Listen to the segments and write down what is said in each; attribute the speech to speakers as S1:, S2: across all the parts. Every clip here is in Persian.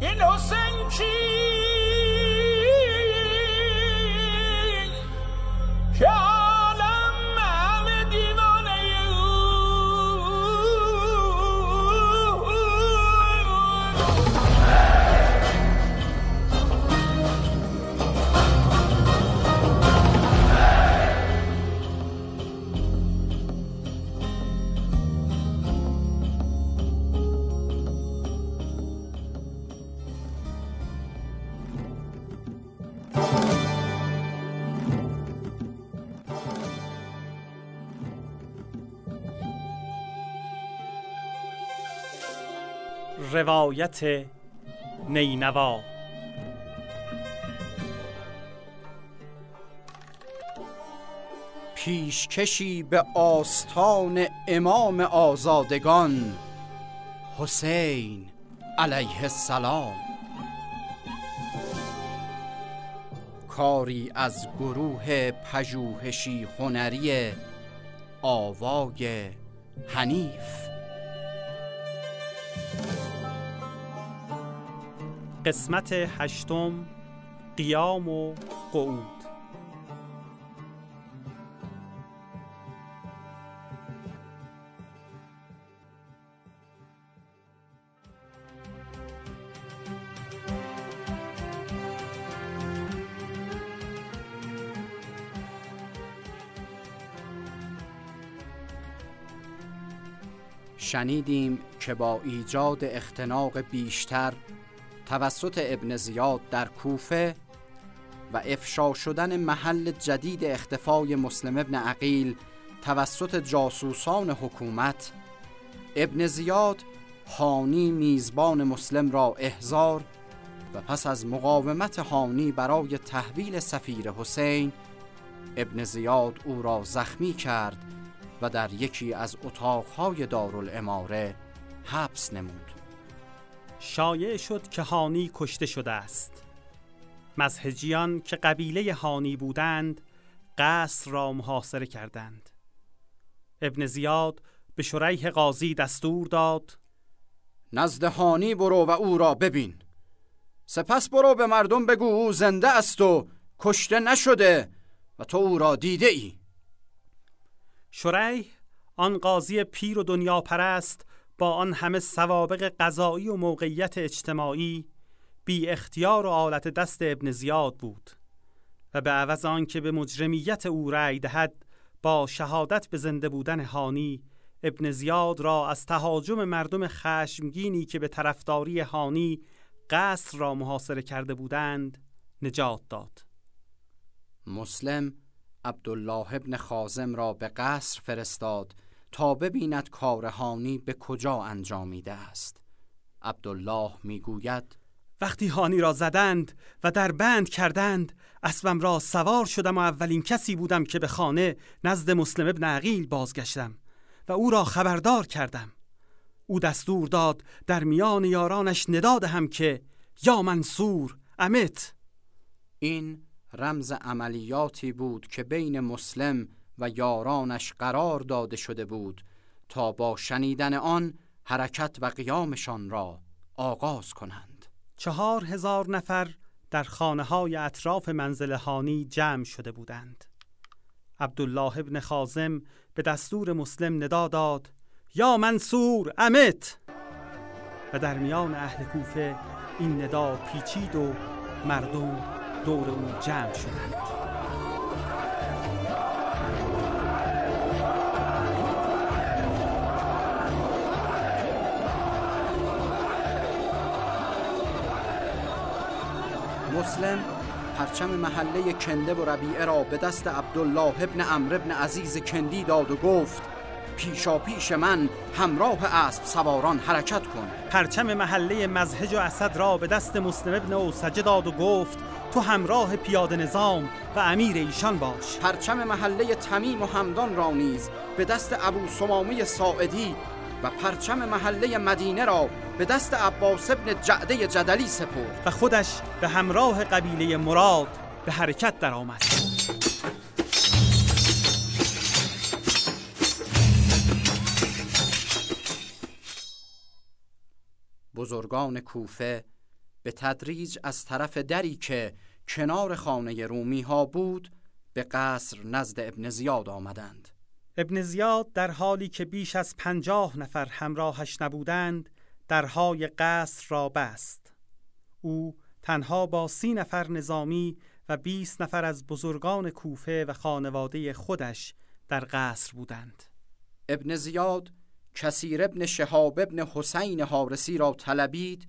S1: این
S2: روایت نینوا.
S3: پیشکشی به آستان امام آزادگان حسین علیه السلام. کاری از گروه پژوهشی هنری آوای حنیف.
S2: قسمت هشتم قیام و قعود.
S3: شنیدیم که با ایجاد اختناق بیشتر توسط ابن زیاد در کوفه و افشا شدن محل جدید اختفای مسلم ابن عقیل توسط جاسوسان حکومت ابن زیاد هانی میزبان مسلم را احضار و پس از مقاومت هانی برای تحویل سفیر حسین ابن زیاد او را زخمی کرد و در یکی از اتاقهای دارالاماره حبس نمود.
S2: شایع شد که هانی کشته شده است. مزهجیان که قبیله هانی بودند قصر را محاصره کردند. ابن زیاد به شریح قاضی دستور داد
S3: نزد هانی برو و او را ببین. سپس برو به مردم بگو او زنده است و کشته نشده و تو او را دیده ای.
S2: شریح آن قاضی پیر و دنیا پرست با آن همه سوابق قضایی و موقعیت اجتماعی بی اختیار و آلت دست ابن زیاد بود و به عوض آنکه به مجرمیت او رأی دهد با شهادت به زنده بودن هانی ابن زیاد را از تهاجم مردم خشمگینی که به طرفداری هانی قصر را محاصره کرده بودند نجات داد.
S3: مسلم عبدالله ابن خازم را به قصر فرستاد تا ببیند کارهانی به کجا انجامیده است. عبدالله می‌گوید
S2: وقتی هانی را زدند و در بند کردند اسبم را سوار شدم و اولین کسی بودم که به خانه نزد مسلم ابن عقیل بازگشتم و او را خبردار کردم. او دستور داد در میان یارانش ندا هم که یا منصور امت.
S3: این رمز عملیاتی بود که بین مسلم و یارانش قرار داده شده بود تا با شنیدن آن حرکت و قیامشان را آغاز کنند.
S2: چهار هزار نفر در خانه های اطراف منزل هانی جمع شده بودند. عبدالله ابن خازم به دستور مسلم ندا داد یا منصور امت و در میان اهل کوفه این ندا پیچید و مردم دور او جمع شدند.
S3: مسلم پرچم محله کنده و ربیعه را به دست عبدالله ابن امر ابن عزیز کندی داد و گفت پیشا پیش من همراه اسب سواران حرکت کن.
S2: پرچم محله مزهج و اسد را به دست مسلم ابن اوسجه داد و گفت تو همراه پیاده نظام و امیر ایشان باش.
S3: پرچم محله تمیم و همدان را نیز به دست ابو سمامه ساعدی و پرچم محله مدینه را به دست عباس ابن جعده جدلی سپرد
S2: و خودش به همراه قبیله مراد به حرکت درآمد.
S3: بزرگان کوفه به تدریج از طرف دری که کنار خانه رومی ها بود به قصر نزد ابن زیاد آمدند
S2: ابن زیاد در حالی که بیش از پنجاه نفر همراهش نبودند درهای قصر را بست. او تنها با سی نفر نظامی و 20 نفر از بزرگان کوفه و خانواده خودش در قصر بودند.
S3: ابن زیاد کسیر ابن شهاب ابن حسین حارسی را طلبید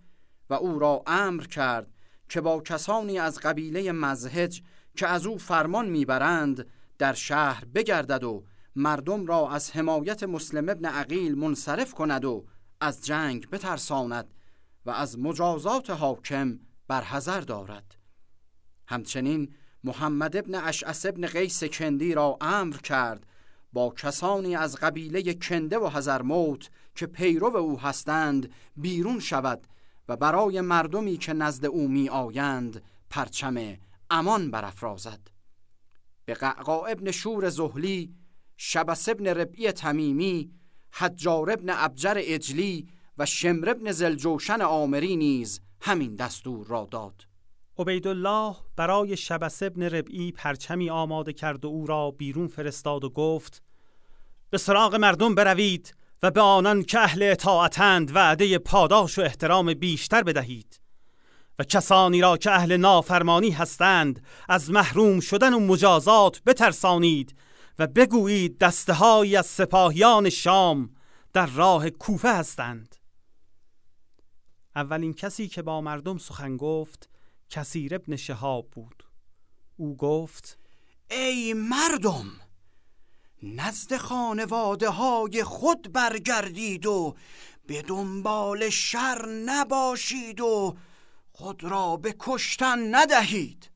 S3: و او را امر کرد که با کسانی از قبیله مزهج که از او فرمان می‌برند در شهر بگردد و مردم را از حمایت مسلم ابن عقیل منصرف کند و از جنگ بترساند و از مجازات حاکم برحذر دارد. همچنین محمد ابن اشعس ابن قیس کندی را امر کرد با کسانی از قبیله کنده و هزرموت که پیرو او هستند بیرون شود و برای مردمی که نزد او می آیند پرچم امان برافرازد. به قعقا ابن شور زهلی شبس ابن ربعی تمیمی حجار ابن ابجر اجلی و شمر ابن زلجوشن آمری نیز همین دستور را داد.
S2: عبیدالله برای شبس ابن ربعی پرچمی آماده کرد و او را بیرون فرستاد و گفت به سراغ مردم بروید و به آنان که اهل اطاعتند وعده پاداش و احترام بیشتر بدهید و کسانی را که اهل نافرمانی هستند از محروم شدن و مجازات بترسانید و بگویید دسته از سپاهیان شام در راه کوفه هستند. اولین کسی که با مردم سخن گفت کسیر ابن شهاب بود. او گفت
S3: ای مردم نزد خانواده های خود برگردید و به دنبال شر نباشید و خود را به کشتن ندهید.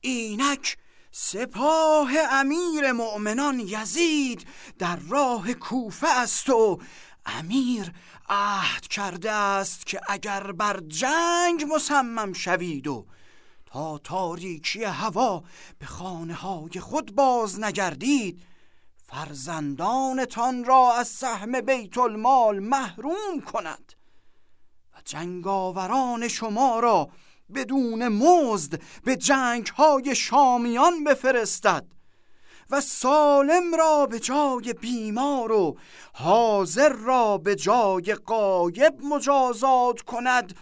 S3: اینک سپاه امیر مؤمنان یزید در راه کوفه است و امیر عهد کرده است که اگر بر جنگ مصمم شوید و تا تاریکی هوا به خانه های خود باز نگردید فرزندانتان را از سهم بیت المال محروم کند و جنگاوران شما را بدون مزد به جنگ های شامیان بفرستد و سالم را به جای بیمار و حاضر را به جای قایب مجازات کند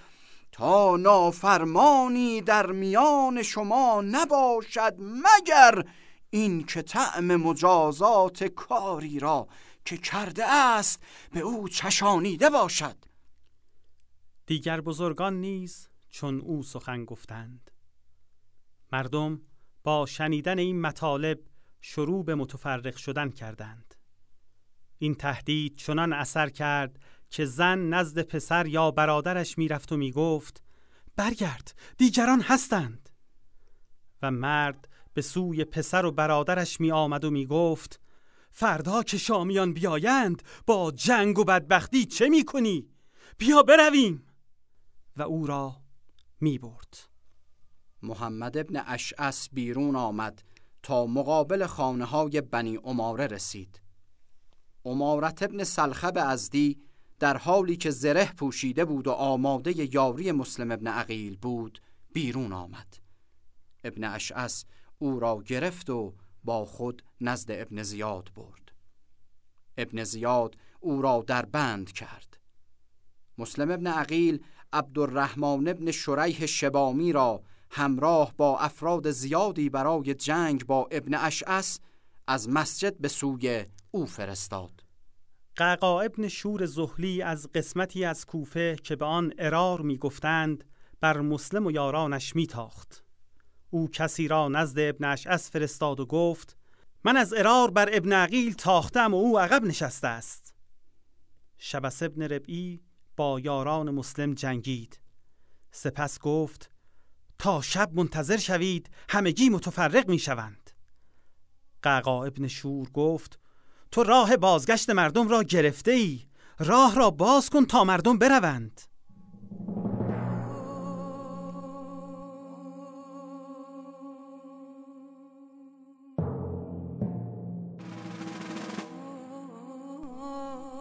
S3: تا نافرمانی در میان شما نباشد مگر این که طعم مجازات کاری را که کرده است به او چشانیده باشد.
S2: دیگر بزرگان نیز چون او سخن گفتند. مردم با شنیدن این مطالب شروع به متفرق شدن کردند. این تهدید چنان اثر کرد که زن نزد پسر یا برادرش می‌رفت و می‌گفت برگرد دیگران هستند. و مرد به سوی پسر و برادرش می آمد و می گفت فردا که شامیان بیایند با جنگ و بدبختی چه می کنی؟ بیا برویم. و او را می برد
S3: محمد ابن اشعس بیرون آمد تا مقابل خانه های بنی عماره رسید. عمارت ابن سلخب ازدی در حالی که زره پوشیده بود و آماده یاری مسلم ابن عقیل بود بیرون آمد. ابن اشعس او را گرفت و با خود نزد ابن زیاد برد. ابن زیاد او را در بند کرد. مسلم ابن عقیل عبدالرحمن ابن شریح شبامی را همراه با افراد زیادی برای جنگ با ابن اشعس از مسجد به سوی او فرستاد
S2: قعقا ابن شور زهلی از قسمتی از کوفه که به آن ارار می گفتند بر مسلم و یارانش می تاخت. او کسی را نزد ابن اشعس فرستاد و گفت من از ارار بر ابن عقیل تاختم و او عقب نشسته است شبس ابن ربعی با یاران مسلم جنگید. سپس گفت تا شب منتظر شوید همگی متفرق می شوند قعقا ابن شور گفت تو راه بازگشت مردم را گرفته ای راه را باز کن تا مردم بروند.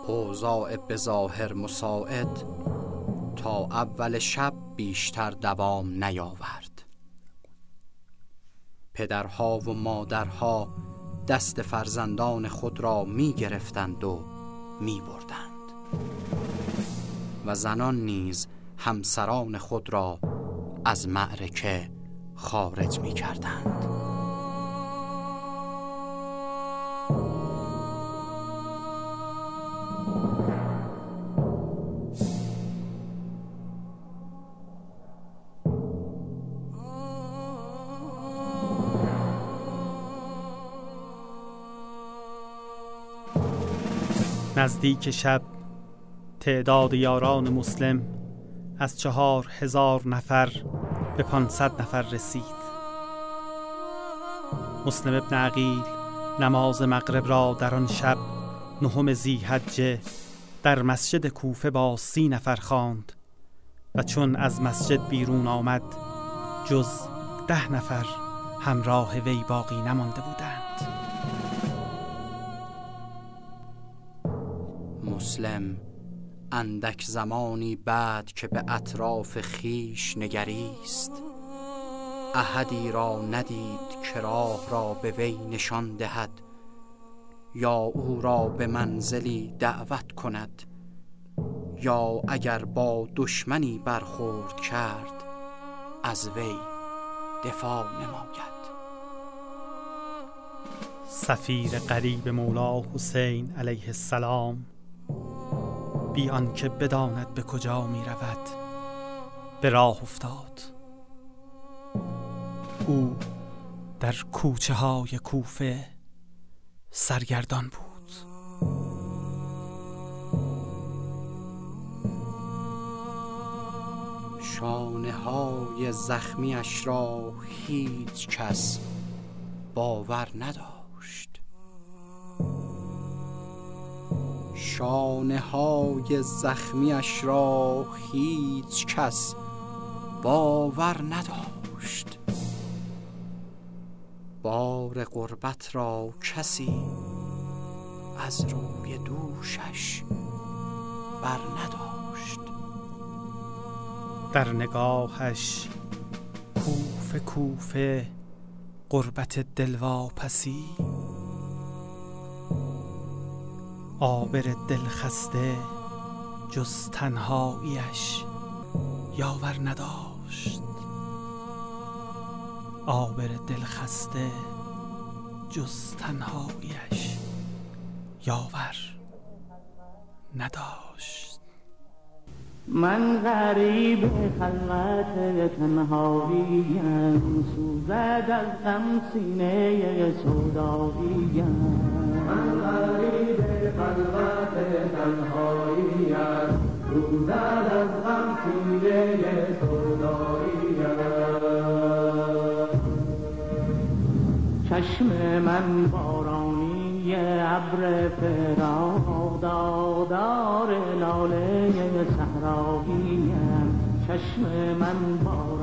S3: اوضاع به ظاهر مساعد تا اول شب بیشتر دوام نیاورد. پدرها و مادرها دست فرزندان خود را می گرفتند و می بردند. و زنان نیز همسران خود را از معرکه خارج می کردند.
S2: نزدیک شب تعداد یاران مسلم از چهار هزار نفر به پانصد نفر رسید. مسلم ابن عقیل نماز مغرب را در آن شب نهم زیحجه در مسجد کوفه با سی نفر خواند و چون از مسجد بیرون آمد جز ده نفر همراه وی باقی نمانده بودند.
S3: مسلم اندک زمانی بعد که به اطراف خیش نگریست. احدی را ندید که راه را به وی نشان دهد یا او را به منزلی دعوت کند یا اگر با دشمنی برخورد کرد از وی دفاع نماید.
S2: سفیر قریب مولا حسین علیه السلام بی آنکه بداند به کجا می رود. به راه افتاد. او در کوچه های کوفه سرگردان بود.
S3: شانه های زخمیش را هیچ کس باور نداشت. شانه های زخمیش را هیچ کس باور نداشت. بار غربت را کسی از روی دوشش بر نداشت.
S2: در نگاهش کوفه کوفه قربت دلواپسی آبر دلخسته جز تنهاییش یاور نداشت. آبر دلخسته جز تنهاییش یاور نداشت.
S1: من غریب خلوت تنهاییم سوزد از غم سینه سوداییم. من غریب خلوت تنهاییم سوزد از غم سینه سوداییم چشم من بارانی ابر فراق دادار لاله صحراویم چشم من بارانی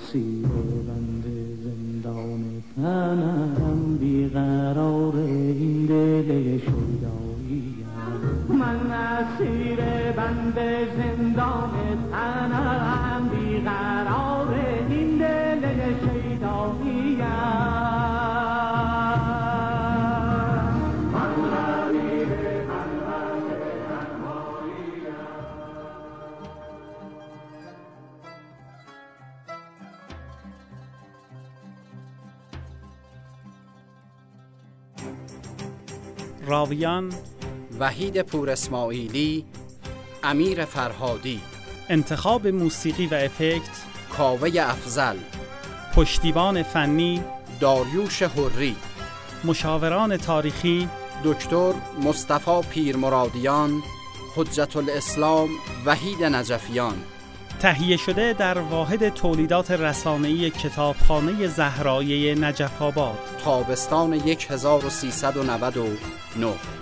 S1: من اسیر بند زندان تنم بیقرار این دل شیداییم من اسیر بند زندان
S2: راویان
S3: وحید پور اسماعیلی امیر فرهادی
S2: انتخاب موسیقی و افکت
S3: کاوه افزل
S2: پشتیبان فنی
S3: داریوش حری
S2: مشاوران تاریخی
S3: دکتر مصطفی پیرمرادیان حجت الاسلام وحید نجفیان.
S2: تهیه شده در واحد تولیدات رسانه‌ای کتابخانه زهرایه نجف آباد.
S3: تابستان 1399